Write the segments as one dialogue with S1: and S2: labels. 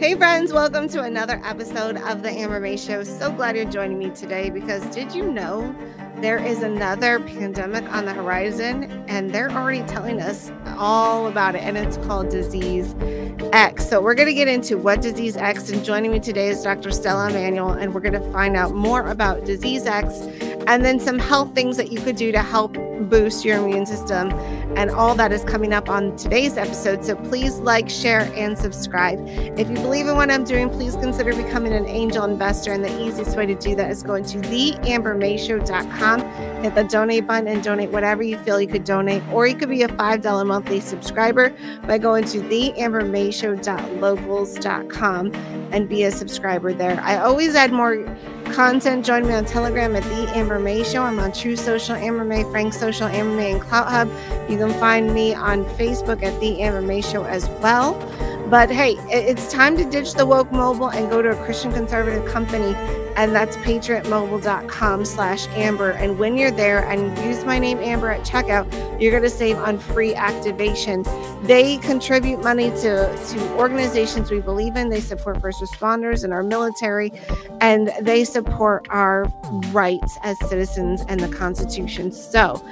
S1: Hey, friends, welcome to another episode of The Amber May Show. So glad you're joining me today because did you know there is another pandemic on the horizon and they're already telling us all about it, and it's called Disease X. So, we're going to get into what Disease X, and joining me today is Dr. Stella Immanuel, and we're going to find out more about Disease X and then some health things that you could do to help boost your immune system. And all that is coming up on today's episode. So please like, share, and subscribe. If you believe in what I'm doing, please consider becoming an angel investor. And the easiest way to do that is going to theambermayshow.com, hit the donate button, and donate whatever you feel you could donate. Or you could be a $5 monthly subscriber by going to theambermayshow.locals.com and be a subscriber there. I always add more content, join me on Telegram at The Amber May Show. I'm on Truth Social Amber May, Frank Social Amber May, and Clout Hub. You can find me on Facebook at The Amber May Show as well. But hey, it's time to ditch the woke mobile and go to a Christian conservative company and that's patriotmobile.com slash amber. And when you're there and use my name amber at checkout you're going to save on free activation. They contribute money to to organizations we believe in. They support first responders and our military and they support our rights as citizens and the constitution. So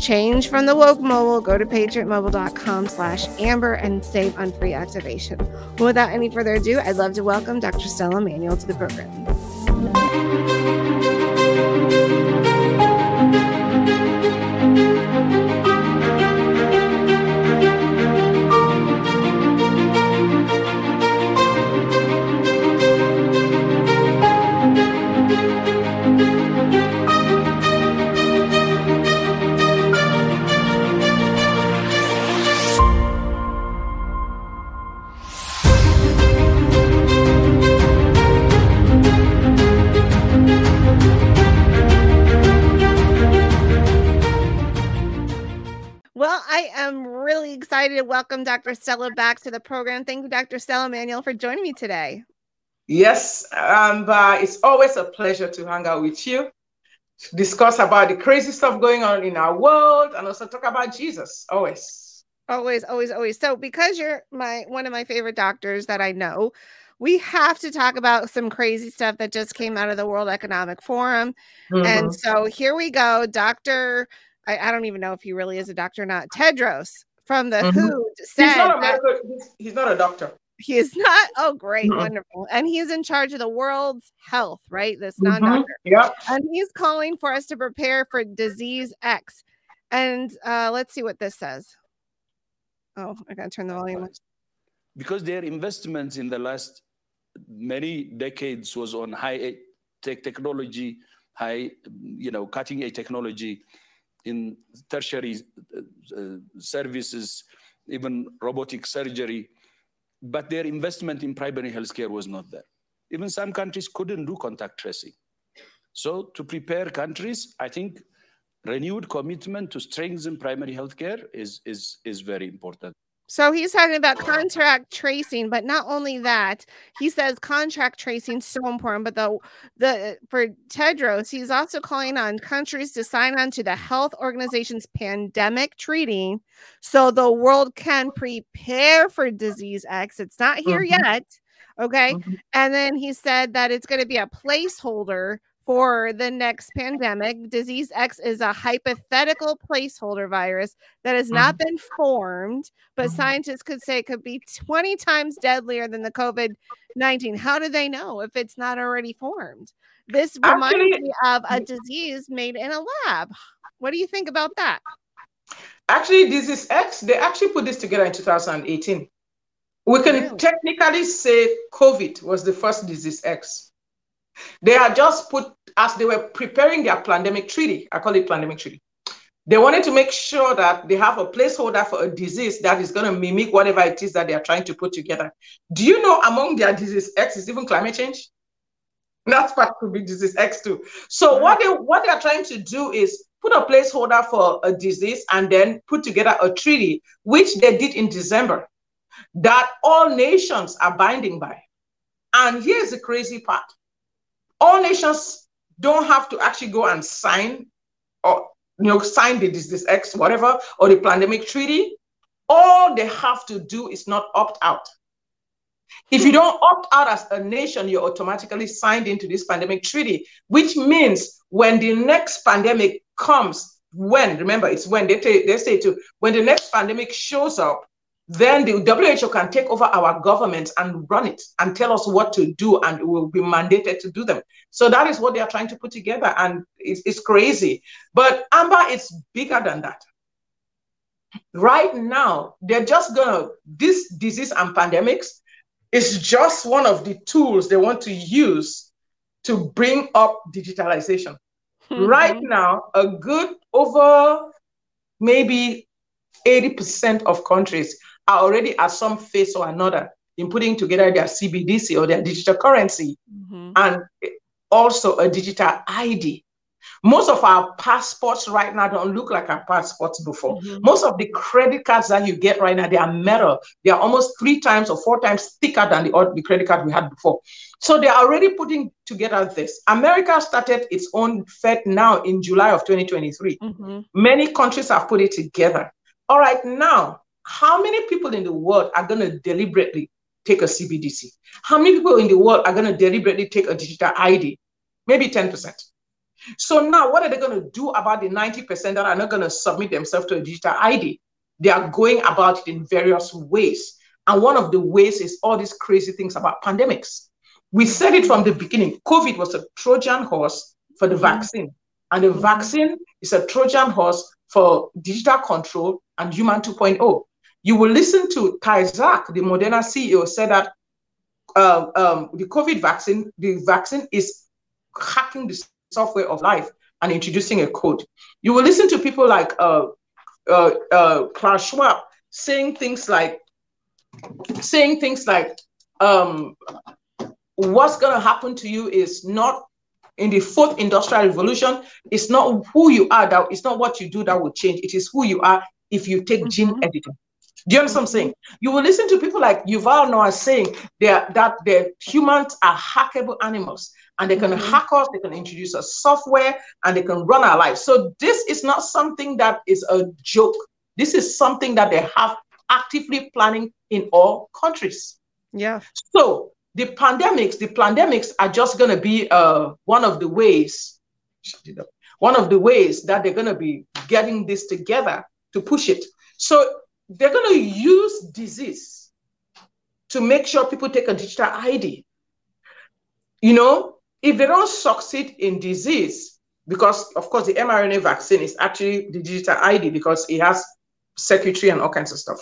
S1: change from the woke mobile. Go to patriotmobile.com slash amber and save on free activation. Without any further ado i'd love to welcome dr stella Manuel to the program welcome Dr. Stella back to the program. Thank you, Dr. Stella Immanuel, for joining me today.
S2: Yes, and uh, it's always a pleasure to hang out with you, to discuss about the crazy stuff going on in our world, and also talk about Jesus. Always,
S1: always, always, always. So, because you're my one of my favorite doctors that I know, we have to talk about some crazy stuff that just came out of the World Economic Forum. Mm-hmm. And so here we go. Dr. I, I, don't even know if he really is a doctor or not. Tedros from the mm-hmm. WHO said
S2: he's not, a medical, he's, he's not a doctor.
S1: He is not. Oh, great, mm-hmm. wonderful. And he's in charge of the world's health, right? This mm-hmm. non-doctor.
S2: Yeah.
S1: And he's calling for us to prepare for disease X. And uh, let's see what this says. Oh, I gotta turn the volume on.
S3: Because their investments in the last many decades was on high tech technology, high, you know, cutting edge technology in tertiary uh, services, even robotic surgery, but their investment in primary healthcare was not there. Even some countries couldn't do contact tracing. So to prepare countries, I think renewed commitment to strengthen primary healthcare is, is, is very important.
S1: So he's talking about contract tracing, but not only that, he says contract tracing is so important. But the the for Tedros, he's also calling on countries to sign on to the Health Organization's pandemic treaty, so the world can prepare for disease X. It's not here mm-hmm. yet, okay. Mm-hmm. And then he said that it's going to be a placeholder for the next pandemic. Disease X is a hypothetical placeholder virus that has not mm-hmm. been formed, but mm-hmm. scientists could say it could be 20 times deadlier than the COVID 19. How do they know if it's not already formed? This reminds actually, me of a disease made in a lab. What do you think about that?
S2: Actually, Disease X, they actually put this together in 2018. We can really? technically say COVID was the first Disease X. They are just put as they were preparing their pandemic treaty. I call it pandemic treaty. They wanted to make sure that they have a placeholder for a disease that is going to mimic whatever it is that they are trying to put together. Do you know among their disease X is even climate change? That's part could be disease X too. So what they what they are trying to do is put a placeholder for a disease and then put together a treaty, which they did in December, that all nations are binding by. And here's the crazy part all nations don't have to actually go and sign or you know sign the this X whatever or the pandemic treaty. All they have to do is not opt out. If you don't opt out as a nation, you're automatically signed into this pandemic treaty, which means when the next pandemic comes, when, remember, it's when they, they say to, when the next pandemic shows up, then the WHO can take over our government and run it and tell us what to do, and we'll be mandated to do them. So that is what they are trying to put together, and it's, it's crazy. But Amber, it's bigger than that. Right now, they're just gonna this disease and pandemics is just one of the tools they want to use to bring up digitalization. Mm-hmm. Right now, a good over maybe 80% of countries are already at some phase or another in putting together their CBDC or their digital currency mm-hmm. and also a digital ID. Most of our passports right now don't look like our passports before. Mm-hmm. Most of the credit cards that you get right now, they are metal. They are almost three times or four times thicker than the, the credit card we had before. So they are already putting together this. America started its own Fed now in July of 2023. Mm-hmm. Many countries have put it together. All right, now, how many people in the world are going to deliberately take a CBDC? How many people in the world are going to deliberately take a digital ID? Maybe 10%. So now, what are they going to do about the 90% that are not going to submit themselves to a digital ID? They are going about it in various ways. And one of the ways is all these crazy things about pandemics. We said it from the beginning COVID was a Trojan horse for the mm-hmm. vaccine. And the vaccine is a Trojan horse for digital control and human 2.0. You will listen to Tal Zaks, the Moderna CEO, said that uh, um, the COVID vaccine, the vaccine is hacking the software of life and introducing a code. You will listen to people like uh, uh, uh, Klaus Schwab saying things like, saying things like, um, what's going to happen to you is not in the fourth industrial revolution. It's not who you are that it's not what you do that will change. It is who you are if you take mm-hmm. gene editing. Do you understand what I'm saying? You will listen to people like Yuval Noah saying that the humans are hackable animals and they can mm-hmm. hack us, they can introduce a software, and they can run our lives. So this is not something that is a joke. This is something that they have actively planning in all countries.
S1: Yeah.
S2: So the pandemics, the pandemics are just going to be uh, one of the ways, one of the ways that they're going to be getting this together to push it. So they're going to use disease to make sure people take a digital ID. You know, if they don't succeed in disease, because of course the mRNA vaccine is actually the digital ID because it has secretary and all kinds of stuff.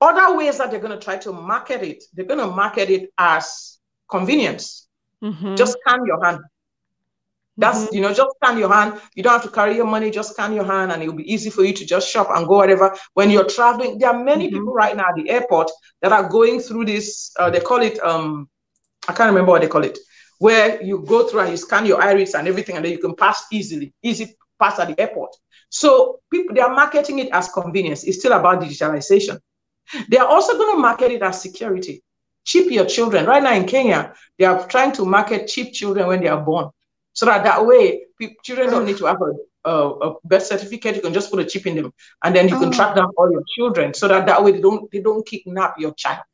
S2: Other ways that they're going to try to market it, they're going to market it as convenience. Mm-hmm. Just scan your hand. That's mm-hmm. you know, just scan your hand. You don't have to carry your money, just scan your hand, and it'll be easy for you to just shop and go whatever. When you're traveling, there are many mm-hmm. people right now at the airport that are going through this. Uh, they call it um, I can't remember what they call it where you go through and you scan your iris and everything, and then you can pass easily, easy pass at the airport. So people they are marketing it as convenience. It's still about digitalization. They are also going to market it as security. Chip your children. Right now in Kenya, they are trying to market cheap children when they are born, so that that way children don't need to have a, a, a, birth certificate. You can just put a chip in them, and then you can oh. track down all your children, so that that way they don't they don't kidnap your child.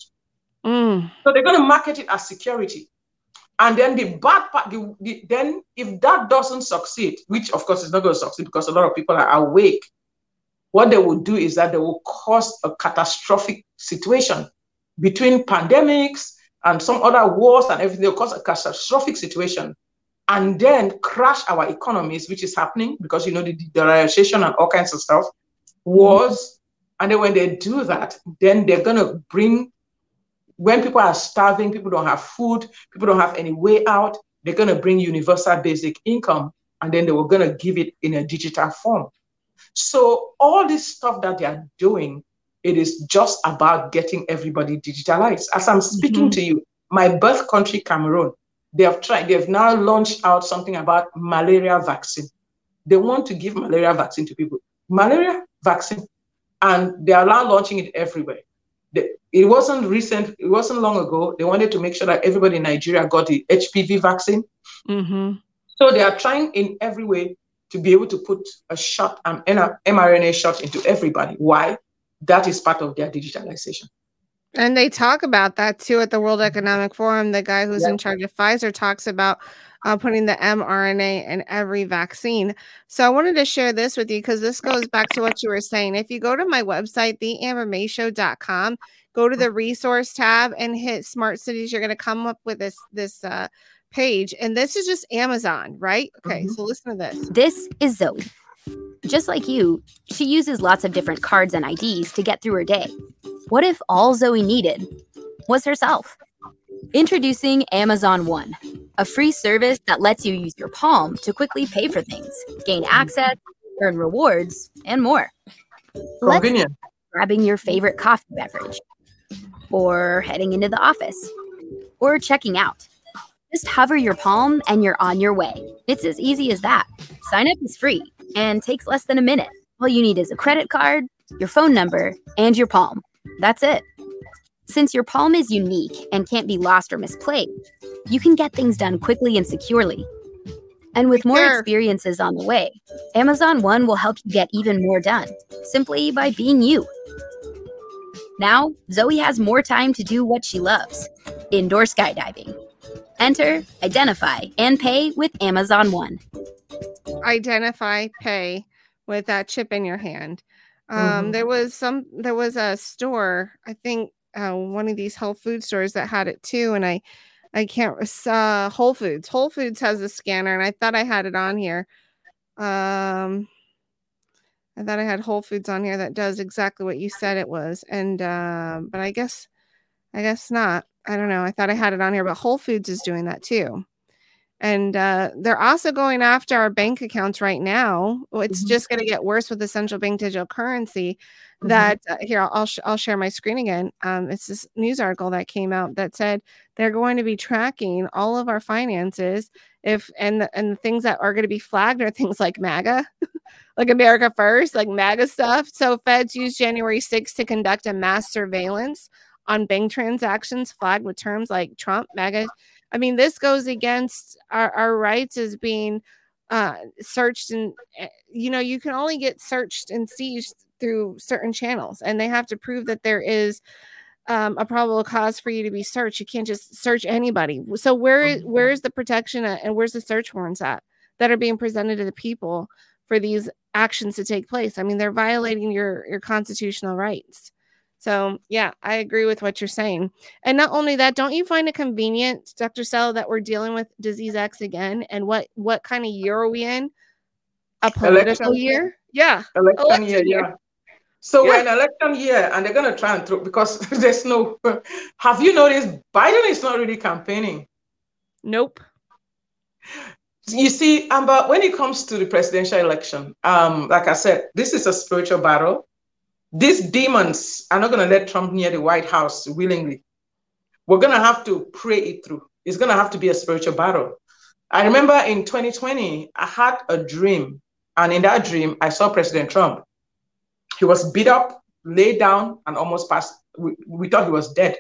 S2: Mm. So they're going to market it as security. And then the bad part, the, the, then if that doesn't succeed, which of course is not going to succeed because a lot of people are awake, what they will do is that they will cause a catastrophic situation between pandemics and some other wars and everything. They'll cause a catastrophic situation and then crash our economies, which is happening because you know the dollarization and all kinds of stuff, wars. And then when they do that, then they're going to bring when people are starving, people don't have food, people don't have any way out, they're going to bring universal basic income and then they were going to give it in a digital form. So, all this stuff that they are doing, it is just about getting everybody digitalized. As I'm speaking mm-hmm. to you, my birth country, Cameroon, they have tried, they've now launched out something about malaria vaccine. They want to give malaria vaccine to people. Malaria vaccine. And they are now launching it everywhere it wasn't recent, it wasn't long ago. They wanted to make sure that everybody in Nigeria got the HPV vaccine. Mm-hmm. So they are trying in every way to be able to put a shot, an mRNA shot into everybody. Why? That is part of their digitalization.
S1: And they talk about that too at the World Economic Forum. The guy who's yep. in charge of Pfizer talks about uh, putting the mRNA in every vaccine. So I wanted to share this with you because this goes back to what you were saying. If you go to my website, theambermayshow.com, go to the resource tab and hit smart cities, you're going to come up with this, this, uh, page and this is just Amazon, right? Okay, mm-hmm. so listen to this.
S4: This is Zoe. Just like you, she uses lots of different cards and IDs to get through her day. What if all Zoe needed was herself? Introducing Amazon One, a free service that lets you use your palm to quickly pay for things, gain access, earn rewards, and more.
S2: Convenient.
S4: grabbing your favorite coffee beverage, or heading into the office, or checking out. Just hover your palm and you're on your way. It's as easy as that. Sign up is free and takes less than a minute. All you need is a credit card, your phone number, and your palm. That's it. Since your palm is unique and can't be lost or misplaced, you can get things done quickly and securely. And with more experiences on the way, Amazon One will help you get even more done simply by being you. Now, Zoe has more time to do what she loves indoor skydiving. Enter, identify, and pay with Amazon One.
S1: Identify, pay with that chip in your hand. Um, mm-hmm. There was some. There was a store. I think uh, one of these health food stores that had it too, and I, I can't. Uh, Whole Foods. Whole Foods has a scanner, and I thought I had it on here. Um, I thought I had Whole Foods on here that does exactly what you said it was, and uh, but I guess, I guess not. I don't know. I thought I had it on here, but Whole Foods is doing that too. And uh, they're also going after our bank accounts right now. It's mm-hmm. just going to get worse with the central bank digital currency. Mm-hmm. That uh, here, I'll I'll, sh- I'll, share my screen again. Um, it's this news article that came out that said they're going to be tracking all of our finances. If and the, and the things that are going to be flagged are things like MAGA, like America First, like MAGA stuff. So feds used January 6th to conduct a mass surveillance on bank transactions flagged with terms like Trump, MAGA. I mean, this goes against our, our rights as being uh, searched and, eh, you know, you can only get searched and seized through certain channels, and they have to prove that there is um, a probable cause for you to be searched. You can't just search anybody. So where where is the protection at, and where's the search warrants at that are being presented to the people for these actions to take place? I mean, they're violating your your constitutional rights. So, yeah, I agree with what you're saying. And not only that, don't you find it convenient, Dr. Sell, that we're dealing with disease X again? And what what kind of year are we in? A political election. year? Yeah.
S2: Election, election year, year, yeah. So yeah. we're in election year, and they're gonna try and throw because there's no. Have you noticed Biden is not really campaigning?
S1: Nope.
S2: You see, Amber, when it comes to the presidential election, um, like I said, this is a spiritual battle these demons are not going to let Trump near the White House willingly. We're going to have to pray it through. It's going to have to be a spiritual battle. I remember in 2020, I had a dream. And in that dream, I saw President Trump. He was beat up, laid down, and almost passed. We, we thought he was dead.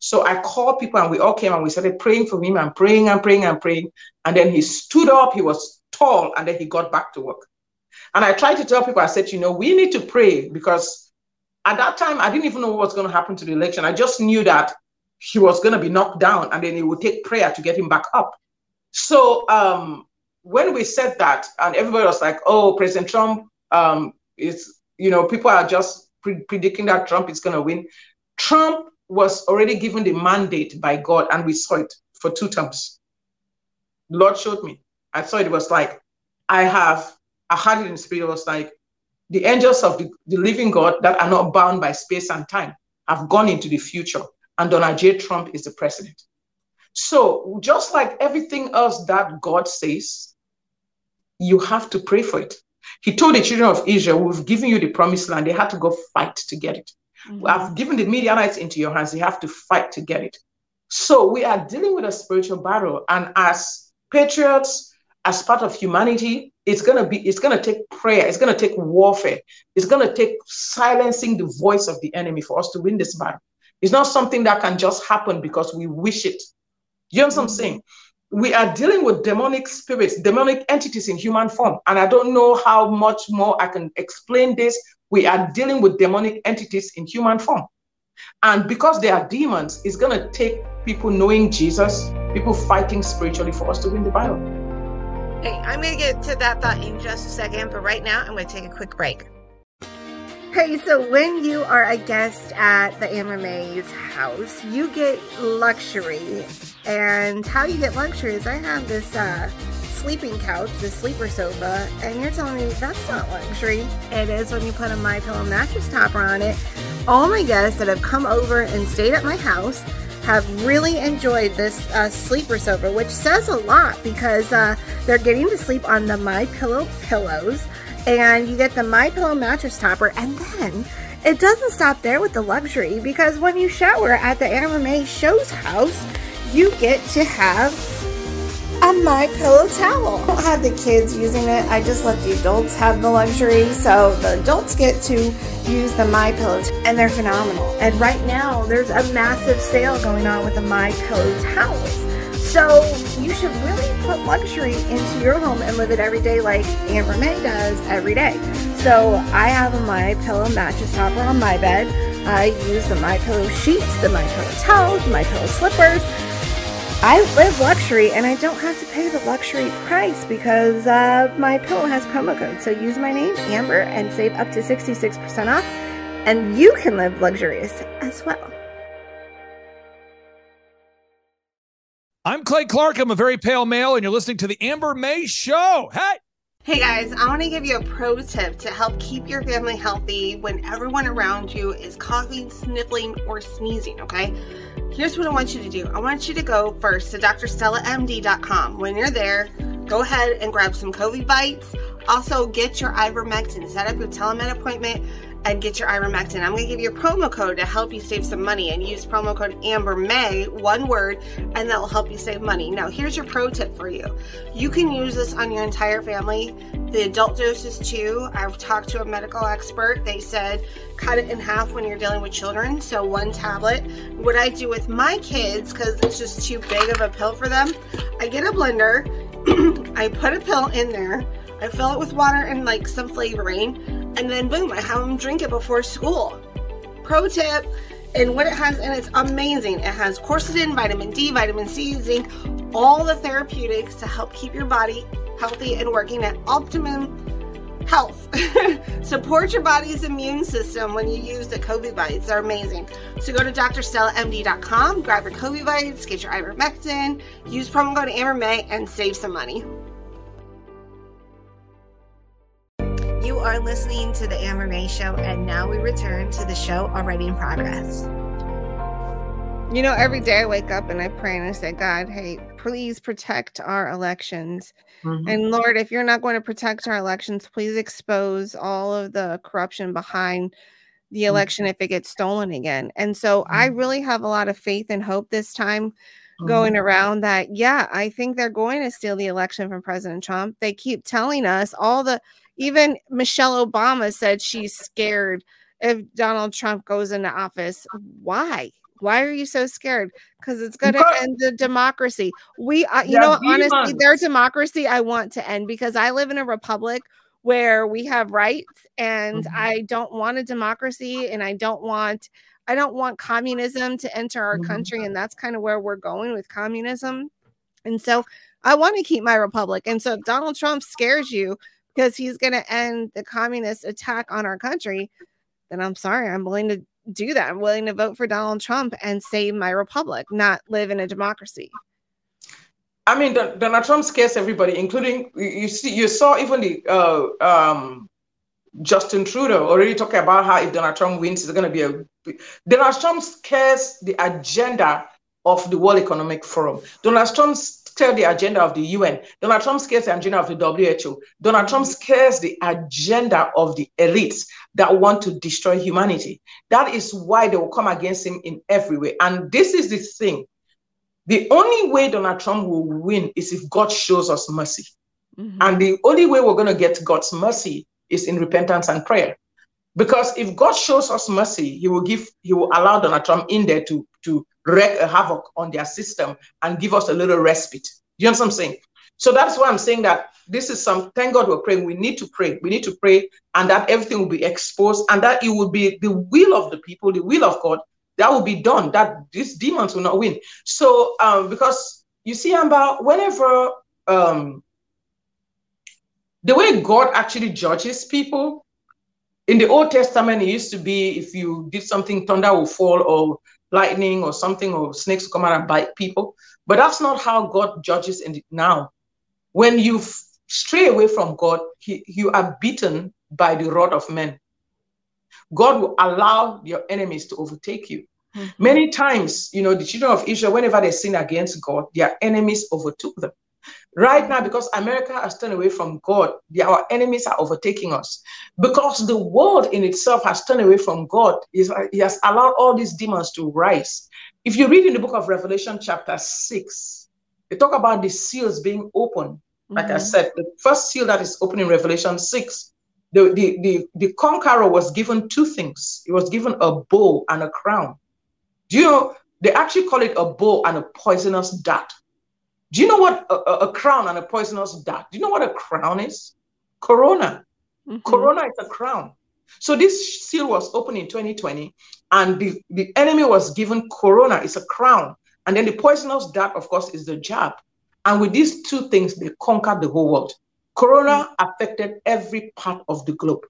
S2: So I called people and we all came and we started praying for him and praying and praying and praying. And then he stood up, he was tall, and then he got back to work. And I tried to tell people, I said, you know, we need to pray because at that time, I didn't even know what was going to happen to the election. I just knew that he was going to be knocked down and then it would take prayer to get him back up. So um, when we said that, and everybody was like, oh, President Trump um, is, you know, people are just pre- predicting that Trump is going to win. Trump was already given the mandate by God, and we saw it for two terms. The Lord showed me. I saw it was like, I have I had it in spirit. It was like the angels of the, the living God that are not bound by space and time have gone into the future, and Donald J. Trump is the president. So, just like everything else that God says, you have to pray for it. He told the children of Israel, We've given you the promised land. They had to go fight to get it. Mm-hmm. I've given the Midianites into your hands. They have to fight to get it. So, we are dealing with a spiritual battle. And as patriots, as part of humanity, it's gonna be it's gonna take prayer it's gonna take warfare it's gonna take silencing the voice of the enemy for us to win this battle. It's not something that can just happen because we wish it. You know what i'm mm-hmm. saying? We are dealing with demonic spirits demonic entities in human form and i don't know how much more i can explain this. We are dealing with demonic entities in human form. And because they are demons, it's going to take people knowing Jesus, people fighting spiritually for us to win the battle.
S1: Hey, I'm going to get to that thought in just a second, but right now I'm going to take a quick break. Hey, so when you are a guest at the Amber May's house, you get luxury. And how you get luxury is I have this uh, sleeping couch, this sleeper sofa, and you're telling me that's not luxury. It is when you put a My Pillow mattress topper on it. All my guests that have come over and stayed at my house have really enjoyed this uh, sleeper sofa, which says a lot because uh, they're getting to sleep on the My Pillow pillows and you get the My Pillow mattress topper, and then it doesn't stop there with the luxury because when you shower at the May Show's house, you get to have a My Pillow towel. I don't have the kids using it. I just let the adults have the luxury. So the adults get to use the My Pillow, and they're phenomenal. And right now, there's a massive sale going on with the My Pillow towels. So you should really put luxury into your home and live it every day like Amber May does every day. So I have a My Pillow mattress topper on my bed. I use the My Pillow sheets, the My Pillow towels, My Pillow slippers. I live luxury and I don't have to pay the luxury price because uh, my pillow has promo code. So use my name, Amber, and save up to 66% off. And you can live luxurious as well.
S5: I'm Clay Clark. I'm a very pale male, and you're listening to the Amber May Show. Hey!
S1: Hey guys, I want to give you a pro tip to help keep your family healthy when everyone around you is coughing, sniffling, or sneezing, okay? Here's what I want you to do I want you to go first to drstellamd.com. When you're there, go ahead and grab some COVID bites. Also, get your ivermectin. Set up your telemed appointment and get your ivermectin. I'm going to give you a promo code to help you save some money and use promo code Amber May, one word, and that will help you save money. Now, here's your pro tip for you. You can use this on your entire family. The adult doses too. I've talked to a medical expert. They said cut it in half when you're dealing with children. So one tablet. What I do with my kids, because it's just too big of a pill for them, I get a blender. I put a pill in there. I fill it with water and like some flavoring and then boom, I have them drink it before school. Pro tip, and what it has, and it's amazing. It has quercetin, vitamin D, vitamin C, zinc, all the therapeutics to help keep your body healthy and working at optimum health. Support your body's immune system when you use the COVID bites. They're amazing. So go to drstellamd.com, grab your COVID bites, get your ivermectin, use promo code AmberMay, and save some money. You are listening to the Amber May Show, and now we return to the show already in progress. You know, every day I wake up and I pray and I say, God, hey, please protect our elections. Mm-hmm. And Lord, if you're not going to protect our elections, please expose all of the corruption behind the mm-hmm. election mm-hmm. if it gets stolen again. And so mm-hmm. I really have a lot of faith and hope this time going mm-hmm. around that, yeah, I think they're going to steal the election from President Trump. They keep telling us all the even Michelle Obama said she's scared if Donald Trump goes into office. Why? Why are you so scared? Because it's going to end the democracy. We, uh, you know, honestly, their democracy I want to end because I live in a republic where we have rights, and mm-hmm. I don't want a democracy, and I don't want, I don't want communism to enter our mm-hmm. country, and that's kind of where we're going with communism. And so, I want to keep my republic. And so, if Donald Trump scares you, because he's going to end the communist attack on our country, then I'm sorry, I'm willing to do that. I'm willing to vote for Donald Trump and save my republic, not live in a democracy.
S2: I mean, Donald Trump scares everybody, including you see, you saw even the uh, um, Justin Trudeau already talking about how if Donald Trump wins, it's going to be a Donald Trump scares the agenda of the World Economic Forum. Donald Trump's tell the agenda of the UN. Donald Trump scares the agenda of the WHO. Donald Trump scares the agenda of the elites that want to destroy humanity. That is why they will come against him in every way. And this is the thing. The only way Donald Trump will win is if God shows us mercy. Mm-hmm. And the only way we're going to get God's mercy is in repentance and prayer. Because if God shows us mercy, He will give, He will allow Donald Trump in there to, to wreak a havoc on their system and give us a little respite. You know what I'm saying? So that's why I'm saying that this is some, thank God we're praying. We need to pray. We need to pray and that everything will be exposed and that it will be the will of the people, the will of God that will be done. That these demons will not win. So um, because you see, Amber, whenever um, the way God actually judges people in the Old Testament, it used to be if you did something, thunder will fall or lightning or something, or snakes come out and bite people. But that's not how God judges in now. When you stray away from God, he, you are beaten by the rod of men. God will allow your enemies to overtake you. Mm-hmm. Many times, you know, the children of Israel, whenever they sin against God, their enemies overtook them. Right now, because America has turned away from God, our enemies are overtaking us. Because the world in itself has turned away from God, He has allowed all these demons to rise. If you read in the book of Revelation, chapter 6, they talk about the seals being open. Like mm-hmm. I said, the first seal that is open in Revelation 6, the, the, the, the conqueror was given two things. He was given a bow and a crown. Do you know, they actually call it a bow and a poisonous dart. Do you know what a, a, crown and a poisonous dart? Do you know what a crown is? Corona. Mm-hmm. Corona is a crown. So this seal was opened in 2020, and the, the enemy was given corona, it's a crown. And then the poisonous dart, of course, is the jab. And with these two things, they conquered the whole world. Corona mm-hmm. affected every part of the globe.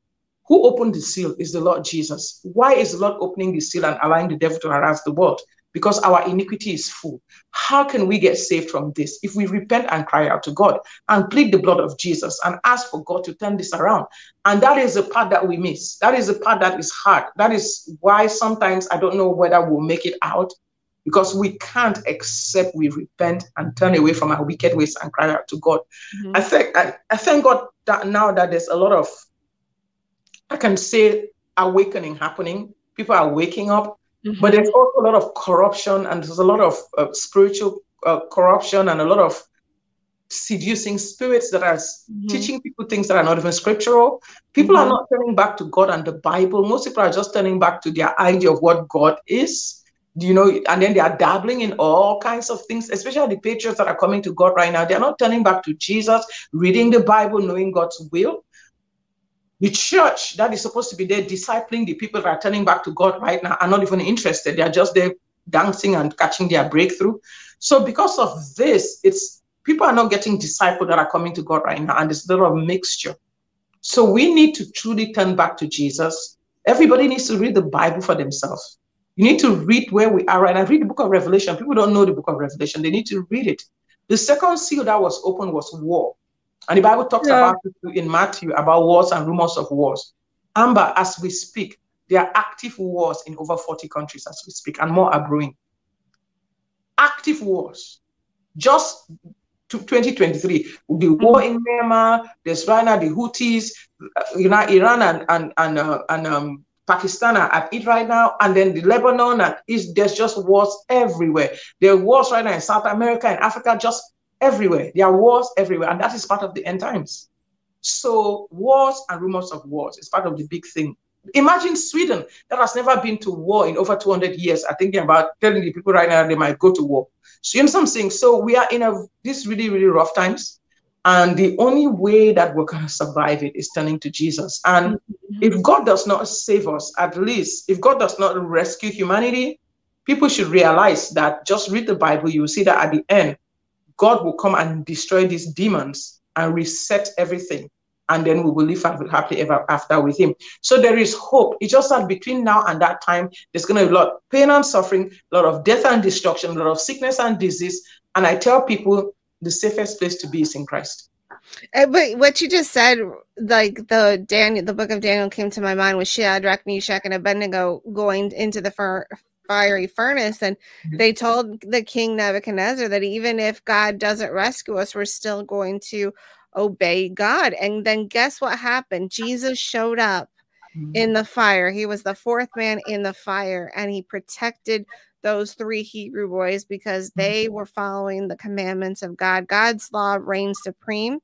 S2: Who opened the seal is the Lord Jesus. Why is the Lord opening the seal and allowing the devil to harass the world? Because our iniquity is full. How can we get saved from this? If we repent and cry out to God and plead the blood of Jesus and ask for God to turn this around. And that is the part that we miss. That is the part that is hard. That is why sometimes I don't know whether we'll make it out because we can't except we repent and turn away from our wicked ways and cry out to God. Mm-hmm. I think I, I thank God that now that there's a lot of I can say awakening happening. People are waking up Mm-hmm. But there's also a lot of corruption and there's a lot of uh, spiritual uh, corruption and a lot of seducing spirits that are mm-hmm. teaching people things that are not even scriptural. People mm-hmm. are not turning back to God and the Bible. Most people are just turning back to their idea of what God is. You know, and then they are dabbling in all kinds of things, especially the patriots that are coming to God right now. They're not turning back to Jesus, reading the Bible, knowing God's will. The church that is supposed to be there discipling the people that are turning back to God right now are not even interested. They are just there dancing and catching their breakthrough. So because of this, it's people are not getting discipled that are coming to God right now, and it's a little mixture. So we need to truly turn back to Jesus. Everybody needs to read the Bible for themselves. You need to read where we are right now. Read the book of Revelation. People don't know the book of Revelation. They need to read it. The second seal that was opened was war. And the Bible talks yeah. about in Matthew about wars and rumors of wars. Amber, as we speak, there are active wars in over 40 countries as we speak, and more are brewing. Active wars. Just to 2023, the war in Myanmar, there's right now the Houthis, uh, you know, Iran and and and, uh, and um, Pakistan are at it right now, and then the Lebanon and is there's just wars everywhere. There are wars right now in South America and Africa, just everywhere. There are wars everywhere, and that is part of the end times. So wars and rumors of wars is part of the big thing. Imagine Sweden that has never been to war in over 200 years are thinking about telling the people right now they might go to war. So you know something. So we are in a this really really rough times, and the only way that we're gonna survive it is turning to Jesus. And mm-hmm. if God does not save us, at least if God does not rescue humanity, people should realize that just read the Bible. You will see that at the end God will come and destroy these demons and reset everything. And then we will live happily ever after with him. So there is hope. It's just that between now and that time, there's going to be a lot of pain and suffering, a lot of death and destruction, a lot of sickness and disease. And I tell people the safest place to be is in Christ.
S1: Uh, but what you just said, like the Daniel, the book of Daniel came to my mind with Shadrach, Meshach, and Abednego going into the fir- fiery furnace. And mm-hmm. they told the king Nebuchadnezzar that even if God doesn't rescue us, we're still going to obey God. And then guess what happened? Jesus showed up in mm-hmm. the fire. He was the fourth man in the fire and he protected those three Hebrew boys because they mm-hmm. were following the commandments of God. God's law reigns supreme.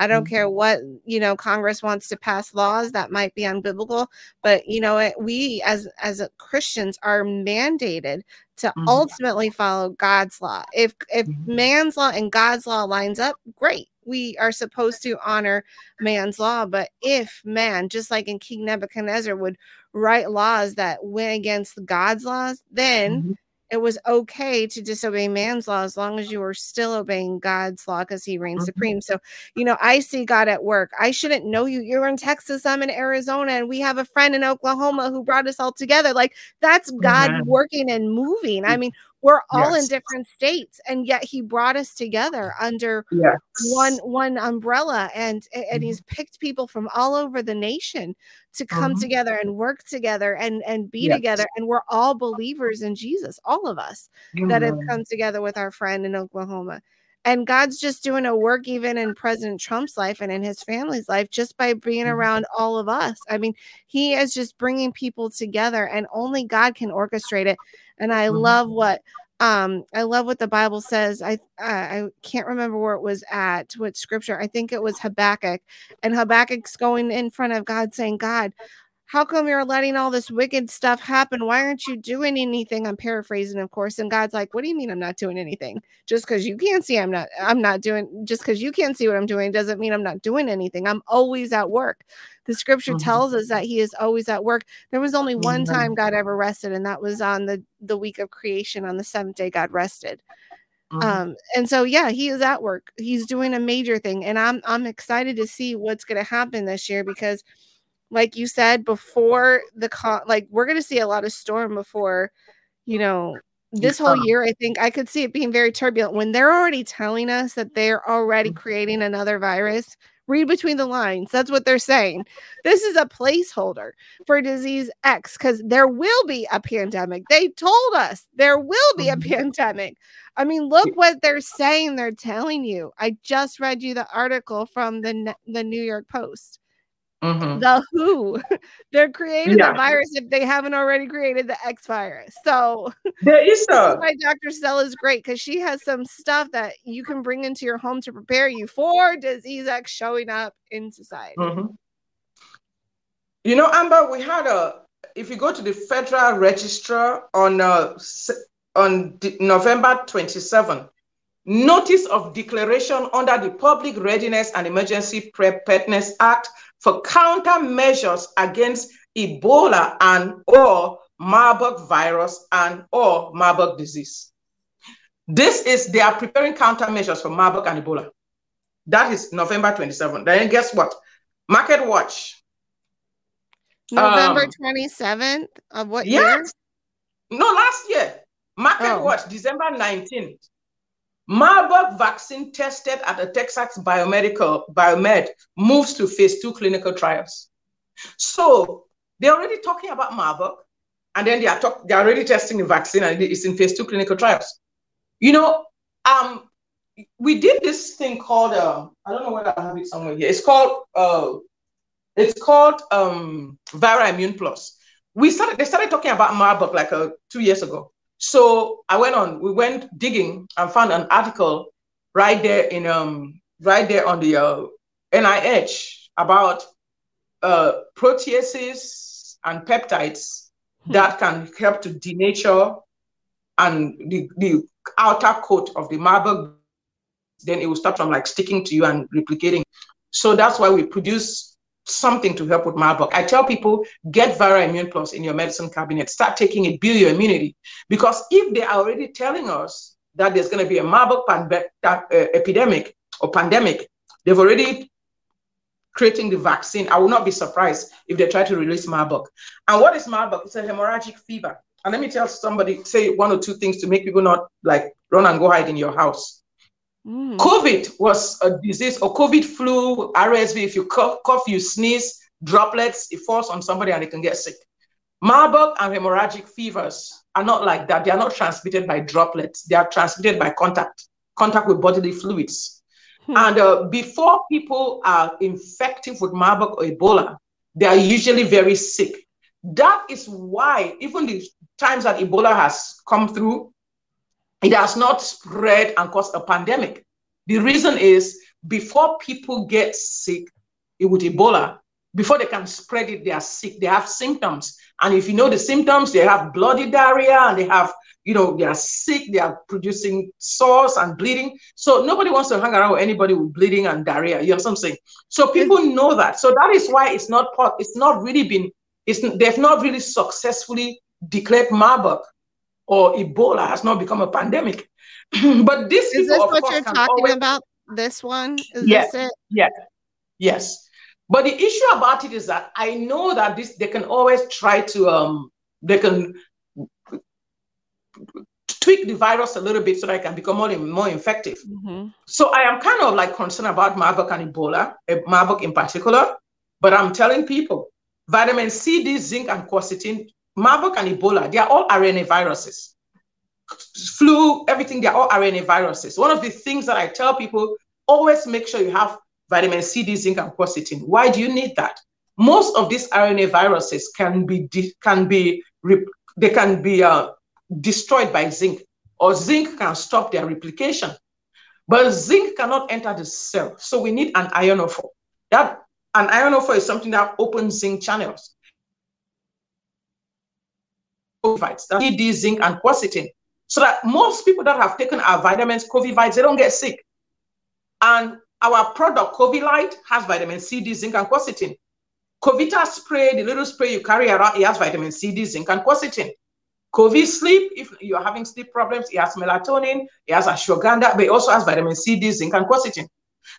S1: I don't mm-hmm. care what, you know, Congress wants to pass laws that might be unbiblical, but you know, it, we as as Christians are mandated to mm-hmm. ultimately follow God's law. If if mm-hmm. man's law and God's law lines up, great. we are supposed to honor man's law. But if man, just like in King Nebuchadnezzar, would write laws that went against God's laws, then mm-hmm it was okay to disobey man's law as long as you were still obeying God's law because he reigns mm-hmm. supreme. So, you know, I see God at work. I shouldn't know you. You're in Texas, I'm in Arizona, and we have a friend in Oklahoma who brought us all together. Like that's God mm-hmm. working and moving. I mean, we're all yes. in different states and yet he brought us together under yes. one one umbrella and and mm-hmm. he's picked people from all over the nation to come uh-huh. together and work together and and be yes. together and we're all believers in Jesus all of us mm-hmm. that have come together with our friend in Oklahoma and God's just doing a work even in President Trump's life and in his family's life just by being mm-hmm. around all of us. I mean, he is just bringing people together and only God can orchestrate it. And I mm-hmm. love what um I love what the Bible says. I I can't remember where it was at, what scripture. I think it was Habakkuk. And Habakkuk's going in front of God saying, "God, how come you're letting all this wicked stuff happen? Why aren't you doing anything? I'm paraphrasing, of course. And God's like, What do you mean I'm not doing anything? Just because you can't see I'm not, I'm not doing just because you can't see what I'm doing doesn't mean I'm not doing anything. I'm always at work. The scripture mm-hmm. tells us that he is always at work. There was only one mm-hmm. time God ever rested, and that was on the the week of creation. On the seventh day, God rested. Mm-hmm. Um, and so yeah, he is at work. He's doing a major thing, and I'm I'm excited to see what's gonna happen this year because like you said before the con like we're gonna see a lot of storm before you know this whole year i think i could see it being very turbulent when they're already telling us that they're already creating another virus read between the lines that's what they're saying. This is a placeholder for disease x because there will be a pandemic. They told us there will be a mm-hmm. pandemic. I mean look what they're saying they're telling you. I just read you the article from the the new york post Mm-hmm. The WHO. They're creating yeah. the virus if they haven't already created the X virus. So
S2: there is a
S1: why Dr. Stella is great because she has some stuff that you can bring into your home to prepare you for disease X showing up in society.
S2: Mm-hmm. You know, Amber, we had a if you go to the Federal Register on uh, on November 27, notice of declaration under the Public Readiness and Emergency Preparedness Act for countermeasures against Ebola and or Marburg virus and or Marburg disease. This is, they are preparing countermeasures for Marburg and Ebola. That is November 27th. Then guess what? Market Watch.
S1: November um, 27th of what yes.
S2: year? No, last year. Market oh. Watch, December 19th. Marburg vaccine tested at the Texas Biomedical Biomed moves to phase two clinical trials. So they're already talking about Marburg, and then they are talk, they're already testing the vaccine, and it's in phase two clinical trials. You know, um, we did this thing called uh, I don't know whether I have it somewhere here. It's called uh, it's called um, Vira Immune Plus. We started they started talking about Marburg like uh, two years ago. So I went on, we went digging and found an article right there in um right there on the uh, NIH about uh, proteases and peptides hmm. that can help to denature and the, the outer coat of the Marburg, then it will start from like sticking to you and replicating. So that's why we produce something to help with Marburg. I tell people, get Vira Immune Plus in your medicine cabinet. Start taking it, build your immunity. Because if they are already telling us that there's going to be a Marburg pan- uh, epidemic or pandemic, they've already creating the vaccine. I will not be surprised if they try to release Marburg. And what is Marburg? It's a hemorrhagic fever. And let me tell somebody, say one or two things to make people not like run and go hide in your house. Mm. COVID was a disease, or COVID flu, RSV. If you cough, cough, you sneeze, droplets, it falls on somebody and they can get sick. Marburg and hemorrhagic fevers are not like that. They are not transmitted by droplets. They are transmitted by contact, contact with bodily fluids. Hmm. And uh, before people are infected with Marburg or Ebola, they are usually very sick. That is why, even the times that Ebola has come through, it has not spread and caused a pandemic. The reason is before people get sick with Ebola, before they can spread it, they are sick, they have symptoms. And if you know the symptoms, they have bloody diarrhea and they have, you know, they are sick, they are producing sores and bleeding. So nobody wants to hang around with anybody with bleeding and diarrhea. You know what I'm saying? So people know that. So that is why it's not part, it's not really been, it's they've not really successfully declared Marburg or Ebola has not become a pandemic. but this
S1: is this what you're talking always, about? This one? Is
S2: yes,
S1: this it?
S2: Yes. Yes. But the issue about it is that I know that this they can always try to um they can tweak the virus a little bit so that it can become more, more effective. Mm-hmm. So I am kind of like concerned about Marburg and Ebola, eh, Marburg in particular. But I'm telling people, vitamin C, D, zinc, and quercetin, Marburg and Ebola, they are all RNA viruses. Flu, everything, they're all RNA viruses. One of the things that I tell people, always make sure you have vitamin C, D, zinc, and quercetin. Why do you need that? Most of these RNA viruses can be can be they can be uh, destroyed by zinc, or zinc can stop their replication. But zinc cannot enter the cell, so we need an ionophore. That an ionophore is something that opens zinc channels. That need these zinc and quercetin, so that most people that have taken our vitamins, Covivites, they don't get sick. And our product, Covilight, has vitamin C, D, zinc, and quercetin. Covita spray, the little spray you carry around, it has vitamin C, D, zinc, and quercetin. COVID sleep, if you're having sleep problems, it has melatonin, it has ashwagandha, but it also has vitamin C, D, zinc, and quercetin.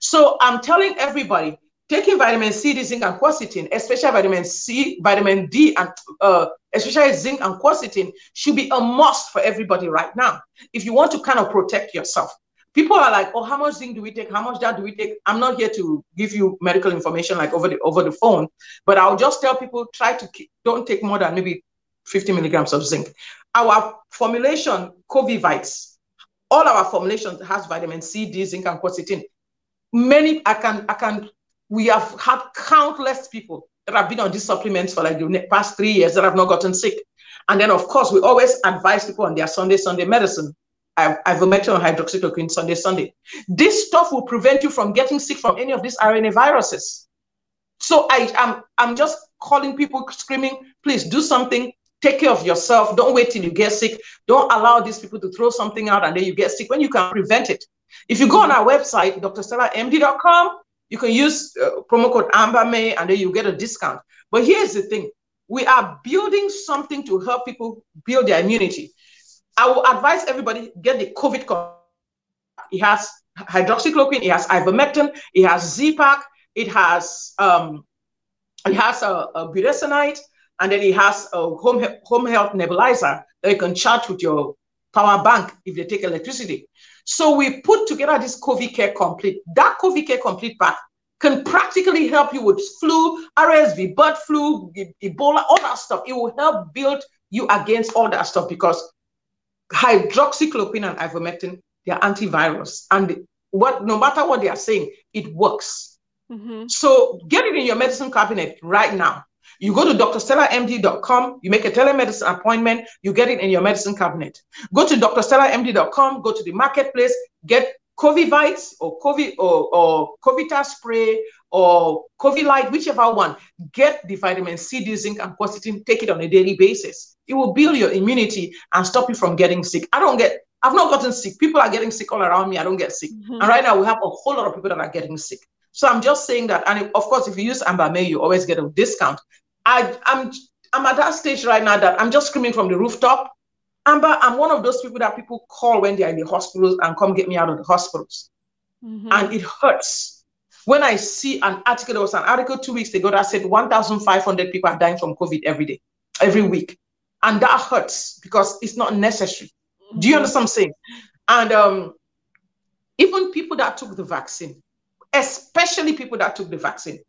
S2: So I'm telling everybody, taking vitamin C, D, zinc, and quercetin, especially vitamin C, vitamin D, and uh, especially zinc and quercetin, should be a must for everybody right now. If you want to kind of protect yourself. People are like, oh, how much zinc do we take? How much that do we take? I'm not here to give you medical information like over the over the phone, but I'll just tell people try to keep, don't take more than maybe 50 milligrams of zinc. Our formulation, Covivites, all our formulations has vitamin C, D, zinc, and quercetin. Many, I can, I can, we have had countless people that have been on these supplements for like the past three years that have not gotten sick. And then, of course, we always advise people on their Sunday, Sunday medicine. I've Ivermectin and hydroxychloroquine Sunday, Sunday. This stuff will prevent you from getting sick from any of these RNA viruses. So I I'm, I'm just calling people screaming, please do something Take care of yourself. Don't wait till you get sick. Don't allow these people to throw something out and then you get sick when you can prevent it. If you go on our website, drstellamd.com, you can use uh, promo code AmberMay and then you get a discount. But here's the thing we are building something to help people build their immunity. I will advise everybody get the COVID. It has hydroxychloroquine, it has ivermectin, it has Z-Pak, it has um, it has a, a budesonide, and then it has a home, home health nebulizer that you can charge with your power bank if they take electricity. So we put together this COVID Care Complete. That COVID Care Complete pack can practically help you with flu, RSV, bird flu, Ebola, all that stuff. It will help build you against all that stuff because hydroxychloroquine and ivermectin, they are antivirus. And what no matter what they are saying, it works. Mm-hmm. So get it in your medicine cabinet right now. You go to drstellamd.com, you make a telemedicine appointment, you get it in your medicine cabinet. Go to drstellamd.com, go to the marketplace, get Covivites or COVID or, or Covita spray or Covilight, whichever one. Get the vitamin C, D, zinc, and quercetin. Take it on a daily basis. It will build your immunity and stop you from getting sick. I don't get. I've not gotten sick. People are getting sick all around me. I don't get sick. Mm-hmm. And right now we have a whole lot of people that are getting sick. So I'm just saying that. And of course, if you use Amber May, you always get a discount. I, I'm I'm at that stage right now that I'm just screaming from the rooftop. Amber, I'm one of those people that people call when they're in the hospitals and come get me out of the hospitals. Mm-hmm. And it hurts. When I see an article, there was an article two weeks ago that said 1,500 people are dying from COVID every day, every week. And that hurts because it's not necessary. Mm-hmm. Do you mm-hmm. understand what I'm saying? And um, even people that took the vaccine, especially people that took the vaccine,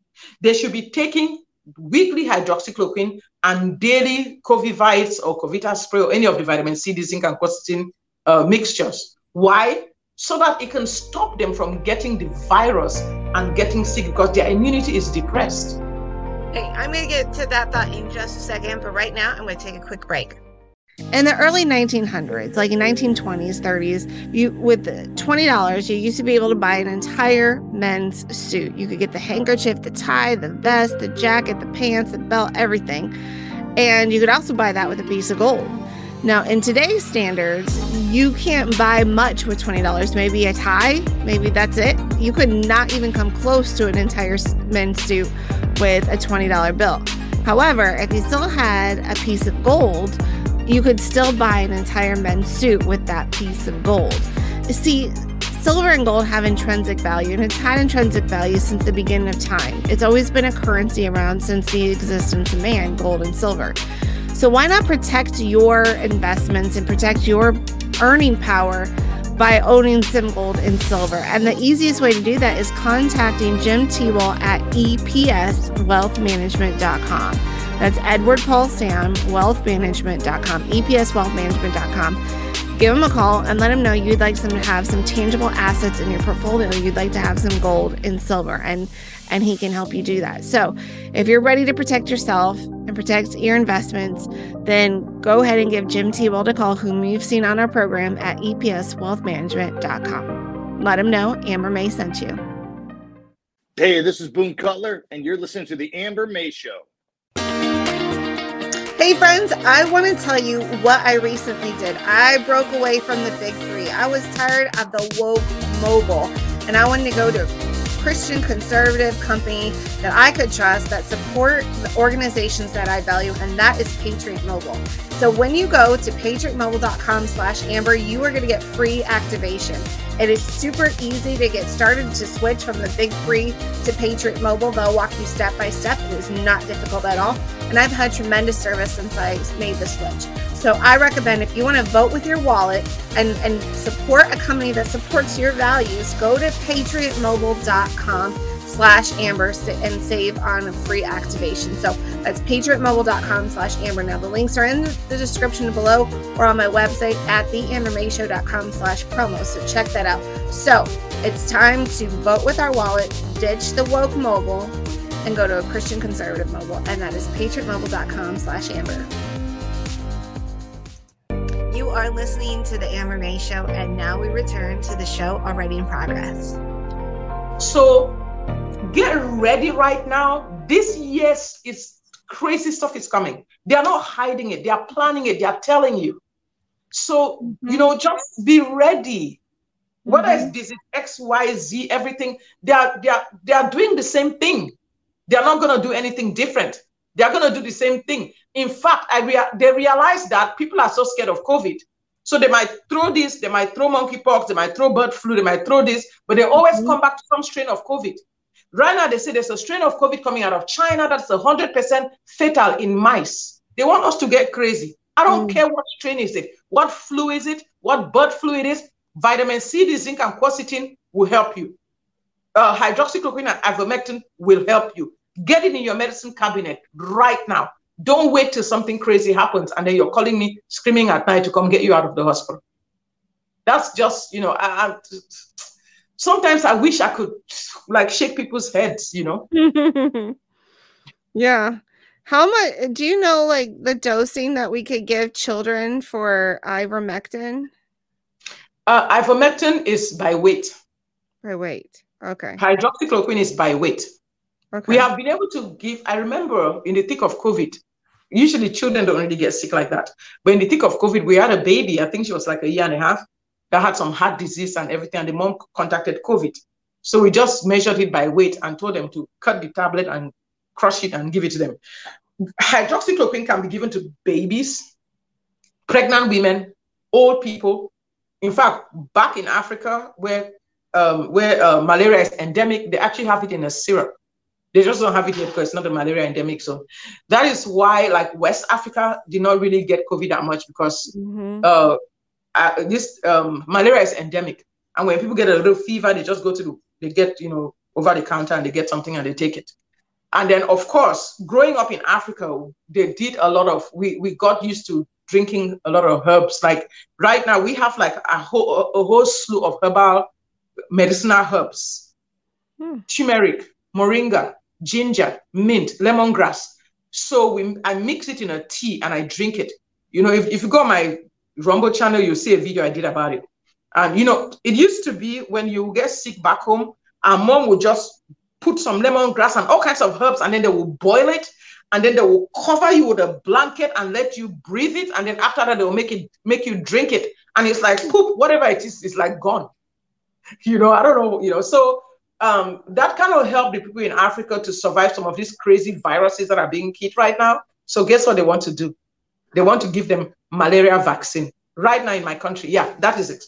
S2: they should be taking weekly hydroxychloroquine and daily Covivites or Covita spray or any of the vitamin C, D, zinc, and quercetin uh, mixtures. Why? So that it can stop them from getting the virus and getting sick because their immunity is depressed.
S1: Hey, I'm going to get to that thought in just a second, but right now I'm going to take a quick break. In the early 1900s, like in 1920s, 30s, you with $20, you used to be able to buy an entire men's suit. You could get the handkerchief, the tie, the vest, the jacket, the pants, the belt, everything. And you could also buy that with a piece of gold. Now, in today's standards, you can't buy much with $20. Maybe a tie, maybe that's it. You could not even come close to an entire men's suit with a $20 bill. However, if you still had a piece of gold, you could still buy an entire men's suit with that piece of gold. See, silver and gold have intrinsic value, and it's had intrinsic value since the beginning of time. It's always been a currency around since the existence of man, gold and silver. So, why not protect your investments and protect your earning power by owning some gold and silver? And the easiest way to do that is contacting Jim Tebow at EPSWealthManagement.com. That's Edward Paul Sam, wealthmanagement.com, EPSwealthmanagement.com give him a call and let him know you'd like some to have some tangible assets in your portfolio. You'd like to have some gold and silver, and and he can help you do that. So, if you're ready to protect yourself and protect your investments, then go ahead and give Jim Tebow a call, whom you've seen on our program at EPSWealthManagement.com. Let him know Amber May sent you.
S6: Hey, this is Boone Cutler, and you're listening to the Amber May Show.
S1: Hey, friends, I want to tell you what I recently did. I broke away from the big three. I was tired of the woke mobile, and I wanted to go to Christian conservative company that I could trust that support the organizations that I value, and that is Patriot Mobile. So when you go to patriotmobile.com slash amber, you are going to get free activation. It is super easy to get started to switch from the big three to Patriot Mobile. They'll walk you step by step. It is not difficult at all. And I've had tremendous service since I made the switch. So I recommend if you want to vote with your wallet and, and support a company that supports your values, go to patriotmobile.com slash amber and save on a free activation. So that's patriotmobile.com slash amber. Now the links are in the description below or on my website at theambermayshow.com slash promo. So check that out. So it's time to vote with our wallet, ditch the woke mobile, and go to a Christian conservative mobile. And that is patriotmobile.com slash amber. You are listening to the Amber May Show, and now we return to the show already in progress.
S2: So get ready right now. This year's is crazy stuff is coming. They are not hiding it. They are planning it. They are telling you. So mm-hmm. you know, just be ready. Mm-hmm. Whether it's mm-hmm. this X, Y, Z, everything, they are they are they are doing the same thing. They are not going to do anything different. They are going to do the same thing. In fact, I rea- they realize that people are so scared of COVID. So they might throw this, they might throw monkeypox, they might throw bird flu, they might throw this, but they always mm-hmm. come back to some strain of COVID. Right now, they say there's a strain of COVID coming out of China that's 100% fatal in mice. They want us to get crazy. I don't mm. care what strain is it, what flu is it, what bird flu it is. Vitamin C, the zinc, and quercetin will help you. Uh, hydroxychloroquine and ivermectin will help you. Get it in your medicine cabinet right now. Don't wait till something crazy happens and then you're calling me screaming at night to come get you out of the hospital. That's just, you know, I, I sometimes I wish I could like shake people's heads, you know.
S1: yeah. How much do you know like the dosing that we could give children for ivermectin?
S2: Uh, ivermectin is by weight.
S1: By weight. Okay.
S2: Hydroxychloroquine is by weight. Okay. We have been able to give, I remember in the thick of COVID, usually children don't really get sick like that. But in the thick of COVID, we had a baby, I think she was like a year and a half that had some heart disease and everything, and the mom contacted COVID. So we just measured it by weight and told them to cut the tablet and crush it and give it to them. Hydroxychloroquine can be given to babies, pregnant women, old people. In fact, back in Africa, where um, where uh, malaria is endemic, they actually have it in a syrup. They just don't have it here because it's not a malaria endemic. So that is why, like West Africa, did not really get COVID that much because mm-hmm. uh, uh, this um, malaria is endemic, and when people get a little fever, they just go to the, they get you know over the counter and they get something and they take it. And then of course, growing up in Africa, they did a lot of we we got used to drinking a lot of herbs. Like right now, we have like a whole a whole slew of herbal medicinal herbs, hmm. turmeric, moringa, ginger, mint, lemongrass. So we I mix it in a tea and I drink it. You know, if, if you go on my Rumble channel, you'll see a video I did about it. And you know, it used to be when you get sick back home, our mom would just put some lemongrass and all kinds of herbs, and then they will boil it and then they will cover you with a blanket and let you breathe it, and then after that they will make it make you drink it, and it's like poop, whatever it is, it's like gone. You know, I don't know, you know. So um, that kind of helped the people in Africa to survive some of these crazy viruses that are being hit right now. So guess what they want to do? They want to give them malaria vaccine right now in my country. Yeah, that is it.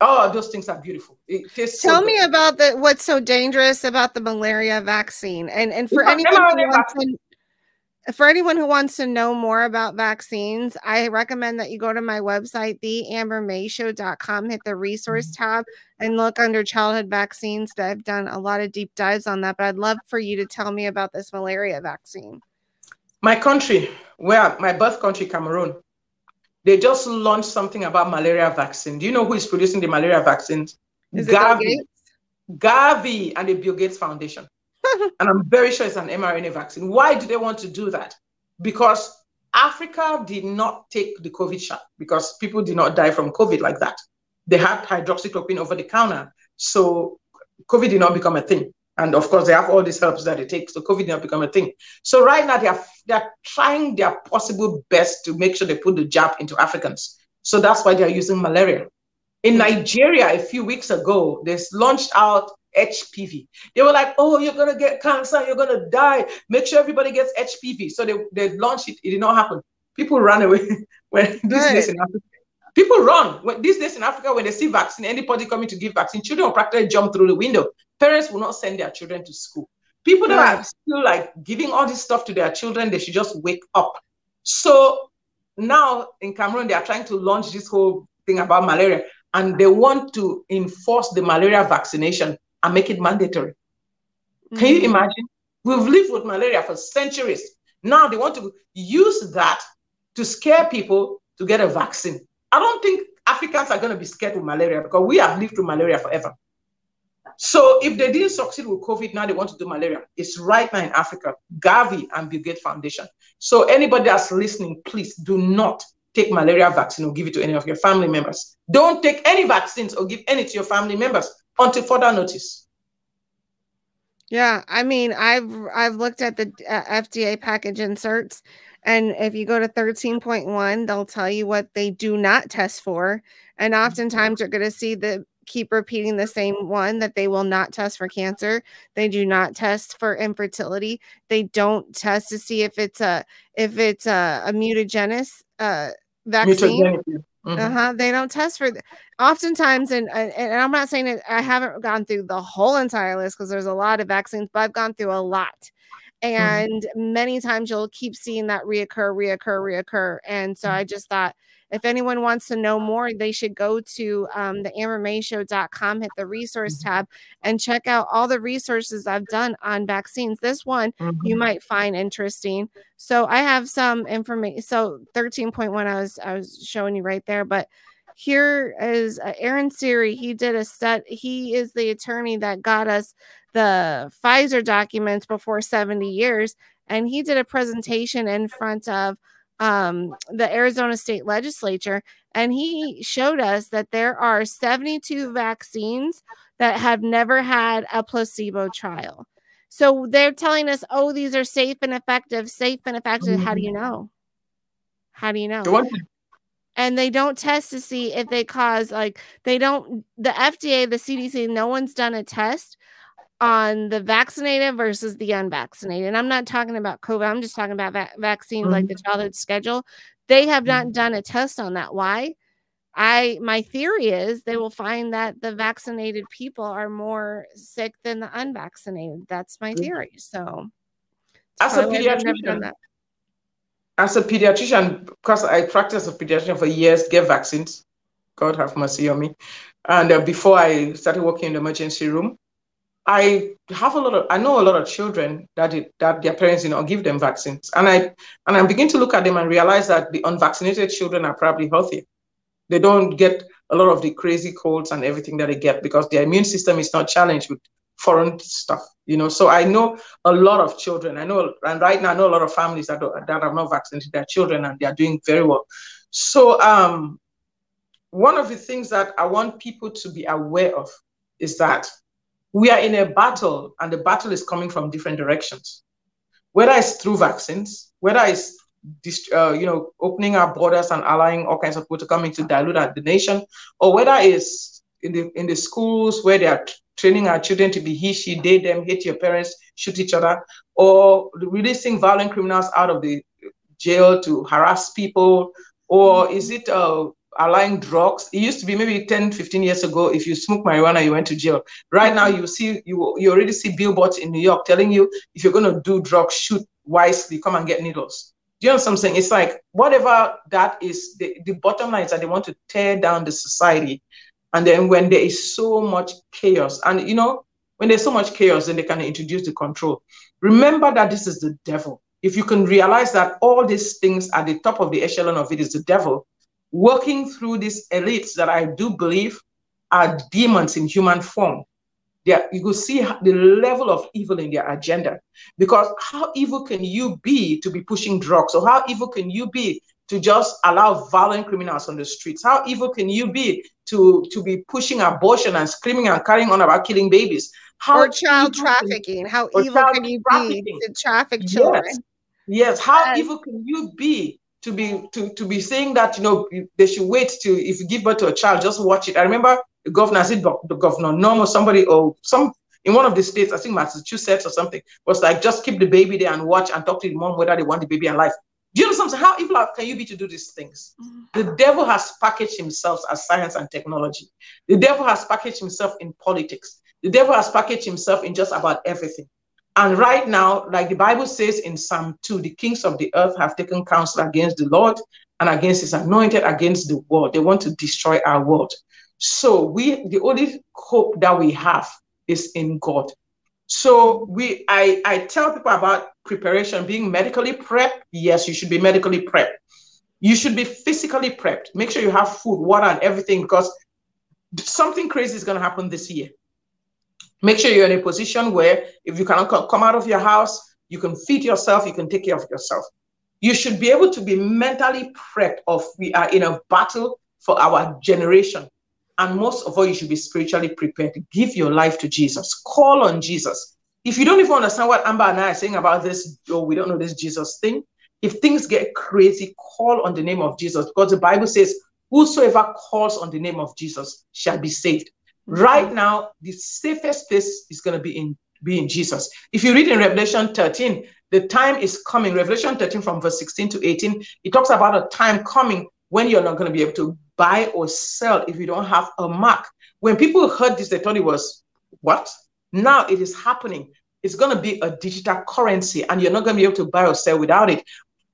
S2: Oh, those things are beautiful.
S1: Tell so me about the what's so dangerous about the malaria vaccine, and and for anyone who wants to, for anyone who wants to know more about vaccines, I recommend that you go to my website, theambermayshow.com, hit the resource mm-hmm. tab, and look under childhood vaccines. I've done a lot of deep dives on that, but I'd love for you to tell me about this malaria vaccine.
S2: My country, where my birth country, Cameroon, they just launched something about malaria vaccine. Do you know who is producing the malaria vaccines?
S1: Is Gavi.
S2: Gavi and the Bill Gates Foundation. and I'm very sure it's an mRNA vaccine. Why do they want to do that? Because Africa did not take the COVID shot because people did not die from COVID like that. They had hydroxychloroquine over the counter. So COVID did not become a thing. And of course, they have all these helps that it takes. So COVID did not become a thing. So right now, they are, they are trying their possible best to make sure they put the jab into Africans. So that's why they are using malaria. In Nigeria, a few weeks ago, they launched out HPV. They were like, oh, you're going to get cancer, you're going to die. Make sure everybody gets HPV. So they, they launched it. It did not happen. People ran away when these days in Africa. People run. When, these days in Africa, when they see vaccine, anybody coming to give vaccine, children will practically jump through the window. Parents will not send their children to school. People that right. are still like giving all this stuff to their children, they should just wake up. So now in Cameroon, they are trying to launch this whole thing about malaria and they want to enforce the malaria vaccination and make it mandatory. Mm-hmm. Can you mm-hmm. imagine? We've lived with malaria for centuries. Now they want to use that to scare people to get a vaccine. I don't think Africans are going to be scared with malaria because we have lived through malaria forever. So if they didn't succeed with COVID, now they want to do malaria. It's right now in Africa, Gavi and Bill Gates Foundation. So anybody that's listening, please do not take malaria vaccine or give it to any of your family members. Don't take any vaccines or give any to your family members until further notice.
S1: Yeah, I mean, I've I've looked at the uh, FDA package inserts, and if you go to thirteen point one, they'll tell you what they do not test for, and oftentimes you're going to see the keep repeating the same one that they will not test for cancer. They do not test for infertility. They don't test to see if it's a if it's a, a mutagenesis uh, vaccine. Mm-hmm. Uh-huh. They don't test for th- oftentimes and, and I'm not saying that I haven't gone through the whole entire list because there's a lot of vaccines, but I've gone through a lot. Mm-hmm. And mm-hmm. many times you'll keep seeing that reoccur, reoccur, reoccur. And so mm-hmm. I just thought if anyone wants to know more, they should go to um, the ambermayshow.com, hit the resource mm-hmm. tab, and check out all the resources I've done on vaccines. This one mm-hmm. you might find interesting. So I have some information. So 13.1, I was I was showing you right there, but here is uh, Aaron Siri. He did a set. He is the attorney that got us the Pfizer documents before 70 years, and he did a presentation in front of um, the Arizona State Legislature, and he showed us that there are 72 vaccines that have never had a placebo trial. So they're telling us, oh, these are safe and effective, safe and effective. How do you know? How do you know? And they don't test to see if they cause, like, they don't, the FDA, the CDC, no one's done a test on the vaccinated versus the unvaccinated. And I'm not talking about COVID. I'm just talking about va- vaccines mm-hmm. like the mm-hmm. childhood schedule. They have not mm-hmm. done a test on that. Why? I my theory is they will find that the vaccinated people are more sick than the unvaccinated. That's my theory. So
S2: as a pediatrician, as a pediatrician, because I practiced as a pediatrician for years, get vaccines. God have mercy on me. And uh, before I started working in the emergency room, I have a lot of I know a lot of children that it, that their parents did not give them vaccines, and I and I begin to look at them and realize that the unvaccinated children are probably healthier. They don't get a lot of the crazy colds and everything that they get because their immune system is not challenged with foreign stuff, you know. So I know a lot of children. I know, and right now I know a lot of families that that have not vaccinated their children and they are doing very well. So um, one of the things that I want people to be aware of is that we are in a battle and the battle is coming from different directions. whether it's through vaccines, whether it's uh, you know opening our borders and allowing all kinds of people to come in to dilute the nation, or whether it's in the in the schools where they are training our children to be he, she, they, them, hate your parents, shoot each other, or releasing violent criminals out of the jail to harass people, or is it uh, allowing drugs? It used to be maybe 10, 15 years ago, if you smoke marijuana, you went to jail. Right now, you see, you, you already see billboards in New York telling you if you're going to do drugs, shoot wisely, come and get needles. Do you know saying? It's like whatever that is, the, the bottom line is that they want to tear down the society and then when there is so much chaos, and you know, when there's so much chaos, then they can introduce the control. Remember that this is the devil. If you can realize that all these things at the top of the echelon of it is the devil working through these elites that I do believe are demons in human form. Are, you will see the level of evil in their agenda. Because how evil can you be to be pushing drugs? Or how evil can you be to just allow violent criminals on the streets? How evil can you be to, to be pushing abortion and screaming and carrying on about killing babies?
S1: How or child trafficking. Can, How evil can you be to traffic children?
S2: Yes. yes. How and, evil can you be to be to, to be saying that you know they should wait to if you give birth to a child, just watch it. I remember the governor, I said the governor, Northam or somebody or some in one of the states, I think Massachusetts or something, was like just keep the baby there and watch and talk to the mom whether they want the baby alive. Do you know something? How evil can you be to do these things? Mm-hmm. The devil has packaged himself as science and technology. The devil has packaged himself in politics. The devil has packaged himself in just about everything. And right now, like the Bible says in Psalm 2, the kings of the earth have taken counsel against the Lord and against his anointed, against the world. They want to destroy our world. So we the only hope that we have is in God. So we I, I tell people about preparation, being medically prepped. Yes, you should be medically prepped. You should be physically prepped. Make sure you have food, water, and everything because something crazy is going to happen this year. Make sure you're in a position where if you cannot come out of your house, you can feed yourself, you can take care of yourself. You should be able to be mentally prepped of we are in a battle for our generation. And most of all, you should be spiritually prepared. To give your life to Jesus. Call on Jesus if you don't even understand what Amber and I are saying about this, oh, we don't know this Jesus thing, if things get crazy, call on the name of Jesus because the Bible says, Whosoever calls on the name of Jesus shall be saved. Right mm. now, the safest place is going to be in be in Jesus. If you read in Revelation 13, the time is coming. Revelation 13 from verse 16 to 18, it talks about a time coming when you're not going to be able to buy or sell if you don't have a mark. When people heard this, they thought it was what? Now it is happening. It's going to be a digital currency, and you're not going to be able to buy or sell without it.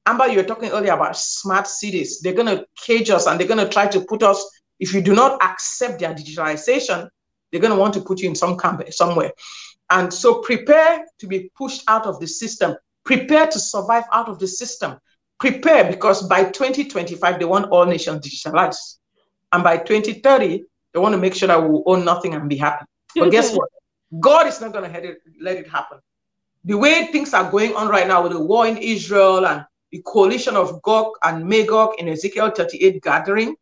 S2: Amber, you were talking earlier about smart cities. They're going to cage us and they're going to try to put us, if you do not accept their digitalization, they're going to want to put you in some camp somewhere. And so prepare to be pushed out of the system. Prepare to survive out of the system. Prepare because by 2025, they want all nations digitalized. And by 2030, they want to make sure that we own nothing and be happy. But guess what? God is not going to let it happen. The way things are going on right now with the war in Israel and the coalition of Gog and Magog in Ezekiel 38 gathering,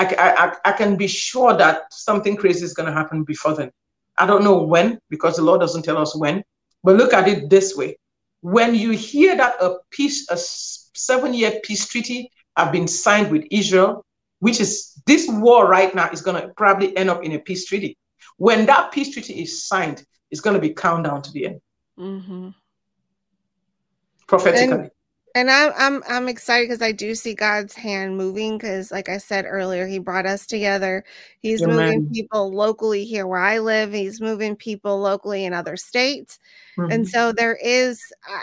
S2: I, I, I can be sure that something crazy is going to happen before then. I don't know when because the Lord doesn't tell us when, but look at it this way. When you hear that a peace, a seven year peace treaty have been signed with Israel, which is this war right now is going to probably end up in a peace treaty. When that peace treaty is signed, it's going to be countdown to the end. Mm-hmm. Prophetically.
S1: And, and I'm I'm I'm excited because I do see God's hand moving because, like I said earlier, He brought us together. He's Amen. moving people locally here where I live. He's moving people locally in other states, mm-hmm. and so there is.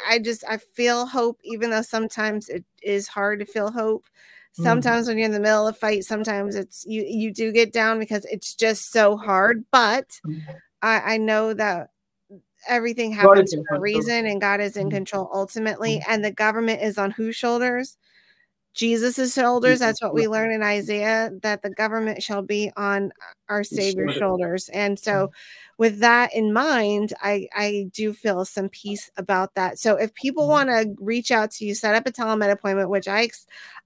S1: I just I feel hope, even though sometimes it is hard to feel hope. Mm-hmm. sometimes mm when you're in the middle of a fight sometimes it's you you do get down because it's just so hard but mm I, I know that everything happens for a reason and god is in mm control ultimately and the government is on whose shoulders jesus' shoulders that's what we learn in isaiah that the government shall be on our savior's shoulders and so with that in mind, I, I do feel some peace about that. So if people mm-hmm. want to reach out to you, set up a telemed appointment, which I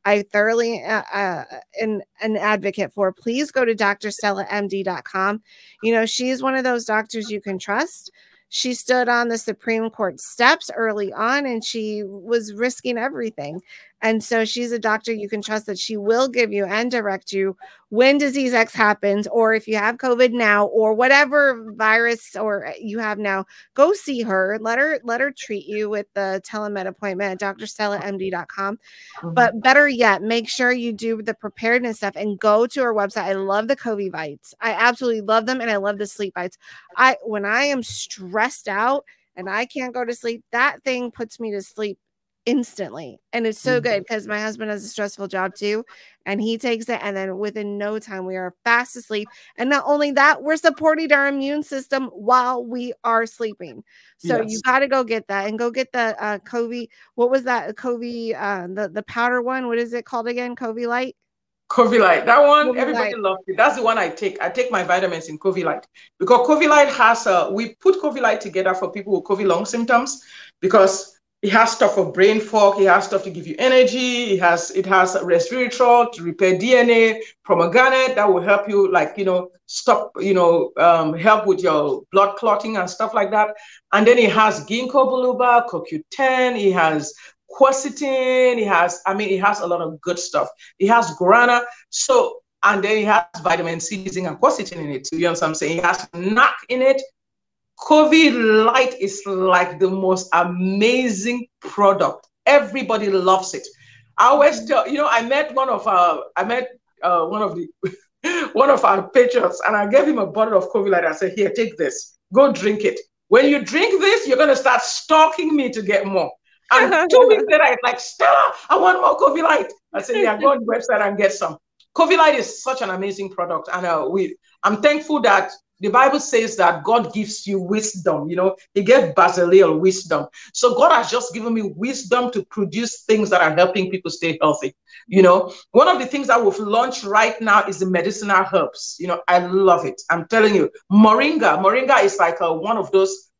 S1: I thoroughly uh, uh, an, an advocate for, please go to drstellamd.com. You know, she's one of those doctors you can trust. She stood on the Supreme Court steps early on and she was risking everything. And so she's a doctor you can trust that she will give you and direct you when disease X happens, or if you have COVID now, or whatever virus or you have now, go see her. Let her let her treat you with the telemed appointment at drstellamd.com. Mm-hmm. But better yet, make sure you do the preparedness stuff and go to her website. I love the Covivites. I absolutely love them, and I love the sleep bites. I when I am stressed out and I can't go to sleep, that thing puts me to sleep instantly. And it's so good because mm-hmm. my husband has a stressful job too. And he takes it. And then within no time, we are fast asleep. And not only that, we're supporting our immune system while we are sleeping. So yes. you got to go get that and go get the uh. What was that? COVID, uh, the, the powder one. What is it called again? COVID light?
S2: Covilite. That one, everybody loves it. That's the one I take. I take my vitamins in Covilite because Covilite has a, we put Covilite together for people with COVID long symptoms because it has stuff for brain fog. It has stuff to give you energy. It has it has resveratrol to repair DNA, pomegranate that will help you, like you know, stop, you know, um, help with your blood clotting and stuff like that. And then it has ginkgo biloba, CoQ10. It has quercetin. It has, I mean, it has a lot of good stuff. It has guarana. So and then it has vitamin C, zinc, and quercetin in it. You know what I'm saying? It has NAC in it. Covilite is like the most amazing product. Everybody loves it. I always tell you know I met one of our I met uh, one of the one of our patrons and I gave him a bottle of Covilite. I said, "Here, take this. Go drink it. When you drink this, you're gonna start stalking me to get more." And two weeks later, it's like, Stella, I want more Covilite. I said, "Yeah, go on the website and get some." Covilite is such an amazing product, and uh, we I'm thankful that the Bible says that God gives you wisdom. You know, He gave Bezalel wisdom. So God has just given me wisdom to produce things that are helping people stay healthy. You know, one of the things that we've launched right now is the medicinal herbs. You know, I love it. I'm telling you, moringa. Moringa is like a, one of those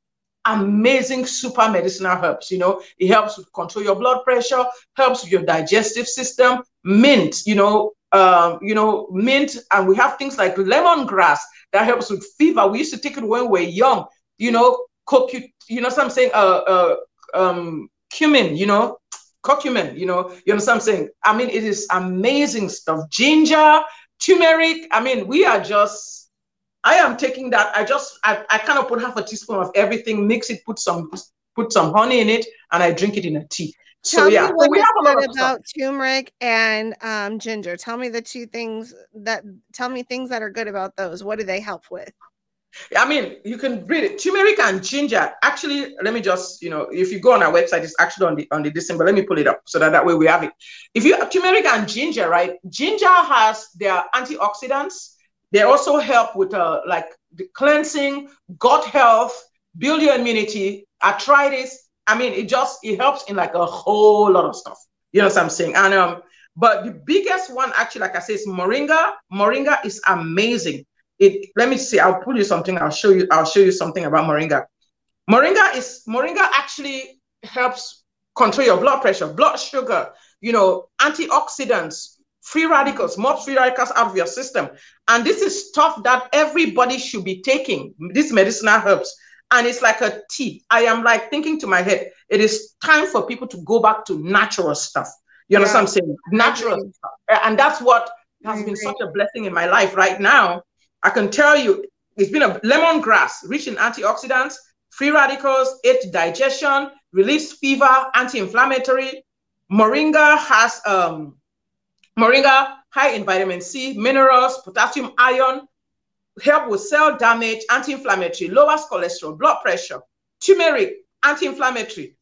S2: amazing super medicinal herbs. You know, it helps control your blood pressure, helps your digestive system. Mint, you know, um, you know, mint, and we have things like lemongrass that helps with fever. We used to take it when we were young, you know, cocu, you know, what I'm saying, uh, uh, um, cumin, you know, curcumin, you know, you know what I'm saying? I mean, it is amazing stuff. Ginger, turmeric. I mean, we are just, I am taking that. I just, I, I kind of put half a teaspoon of everything, mix it, put some, put some honey in it, and I drink it in a tea.
S1: Tell so yeah, me what we have a lot about turmeric and um, ginger. Tell me the two things that tell me things that are good about those. What do they help with?
S2: I mean, you can read it. Turmeric and ginger. Actually, let me just, you know, if you go on our website, it's actually on the on the December. Let me pull it up so that that way we have it. If you have turmeric and ginger, right? Ginger has their antioxidants. They also help with uh, like the cleansing, gut health, build your immunity, arthritis, I mean, it just it helps in like a whole lot of stuff. You know what I'm saying? And um, but the biggest one actually, like I said, is moringa. Moringa is amazing. It let me see, I'll pull you something, I'll show you, I'll show you something about moringa. Moringa is moringa actually helps control your blood pressure, blood sugar, you know, antioxidants, free radicals, more free radicals out of your system. And this is stuff that everybody should be taking, these medicinal herbs and it's like a tea. I am like thinking to my head, it is time for people to go back to natural stuff. You know yeah. what I'm saying? Natural stuff. And that's what has been such a blessing in my life right now. I can tell you, it's been a lemongrass, rich in antioxidants, free radicals, aids digestion, relieves fever, anti-inflammatory. Moringa has um, moringa high in vitamin C, minerals, potassium, iron, help with cell damage, anti-inflammatory, lowers cholesterol, blood pressure, turmeric, anti-inflammatory,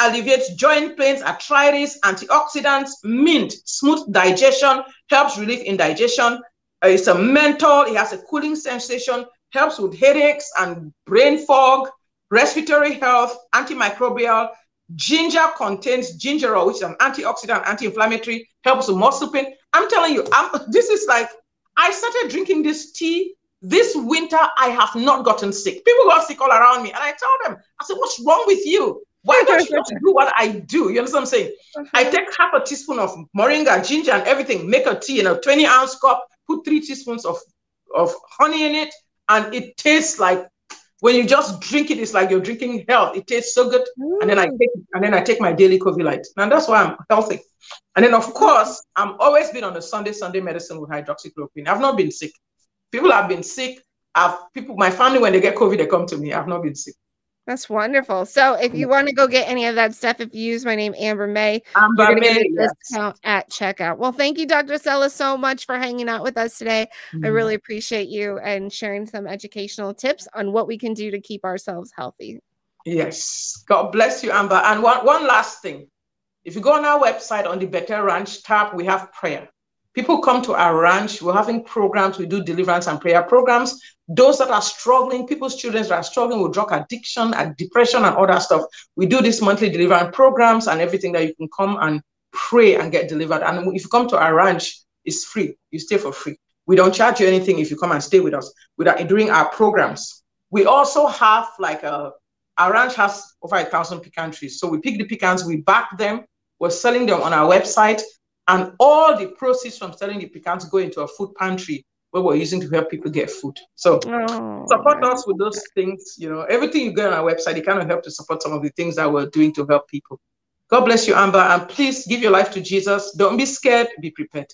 S2: alleviates joint pains, arthritis, antioxidants, mint, smooth digestion, helps relieve indigestion. Uh, it's a menthol, it has a cooling sensation, helps with headaches and brain fog, respiratory health, antimicrobial. Ginger contains gingerol, which is an antioxidant, anti-inflammatory, helps with muscle pain. I'm telling you, I'm, this is like I started drinking this tea. This winter, I have not gotten sick. People got sick all around me. And I tell them, I said, What's wrong with you? Why don't you do what I do? You understand what I'm saying? I take half a teaspoon of moringa, ginger, and everything, make a tea in a 20 ounce cup, put three teaspoons of, of honey in it, and it tastes like when you just drink it, it's like you're drinking health. It tastes so good. Mm. And then I take and then I take my daily Covilite. And that's why I'm healthy. And then of course, I'm always been on a Sunday, Sunday medicine with hydroxychloroquine. I've not been sick. People have been sick. I've people, my family, when they get COVID, they come to me. I've not been sick.
S1: That's wonderful. So if you want to go get any of that stuff, if you use my name Amber May,
S2: Amber
S1: you're
S2: May,
S1: get a yes. discount at checkout. Well, thank you, Dr. Stella, so much for hanging out with us today. Mm-hmm. I really appreciate you and sharing some educational tips on what we can do to keep ourselves healthy.
S2: Yes. God bless you, Amber. And one, one last thing. If you go on our website on the Better Ranch tab, we have prayer. People come to our ranch. We're having programs. We do deliverance and prayer programs. Those that are struggling, people's children that are struggling with drug addiction and depression and other stuff, we do these monthly deliverance programs and everything that you can come and pray and get delivered. And if you come to our ranch, it's free. You stay for free. We don't charge you anything if you come and stay with us without during our programs. We also have like a our ranch has over a thousand pecan trees. So we pick the pecans, we back them, we're selling them on our website. And all the proceeds from selling the pecans go into a food pantry where we're using to help people get food. So oh, support us with those things. You know, everything you get on our website, it kind of help to support some of the things that we're doing to help people. God bless you, Amber, and please give your life to Jesus. Don't be scared, be prepared.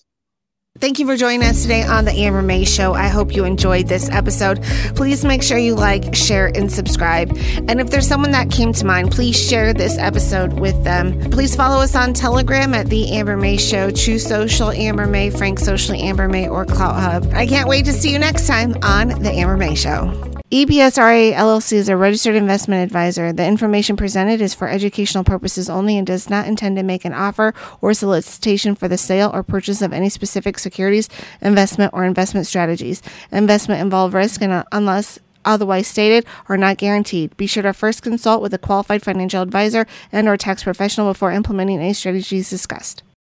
S1: Thank you for joining us today on the Amber May Show. I hope you enjoyed this episode. Please make sure you like, share, and subscribe. And if there's someone that came to mind, please share this episode with them. Please follow us on Telegram at the Amber May Show, Truth Social Amber May, Frank Socially Amber May, or Clout Hub. I can't wait to see you next time on the Amber May Show. EBSRA LLC is a registered investment advisor. The information presented is for educational purposes only and does not intend to make an offer or solicitation for the sale or purchase of any specific securities, investment, or investment strategies. Investment involve risk and unless otherwise stated are not guaranteed. Be sure to first consult with a qualified financial advisor and or tax professional before implementing any strategies discussed.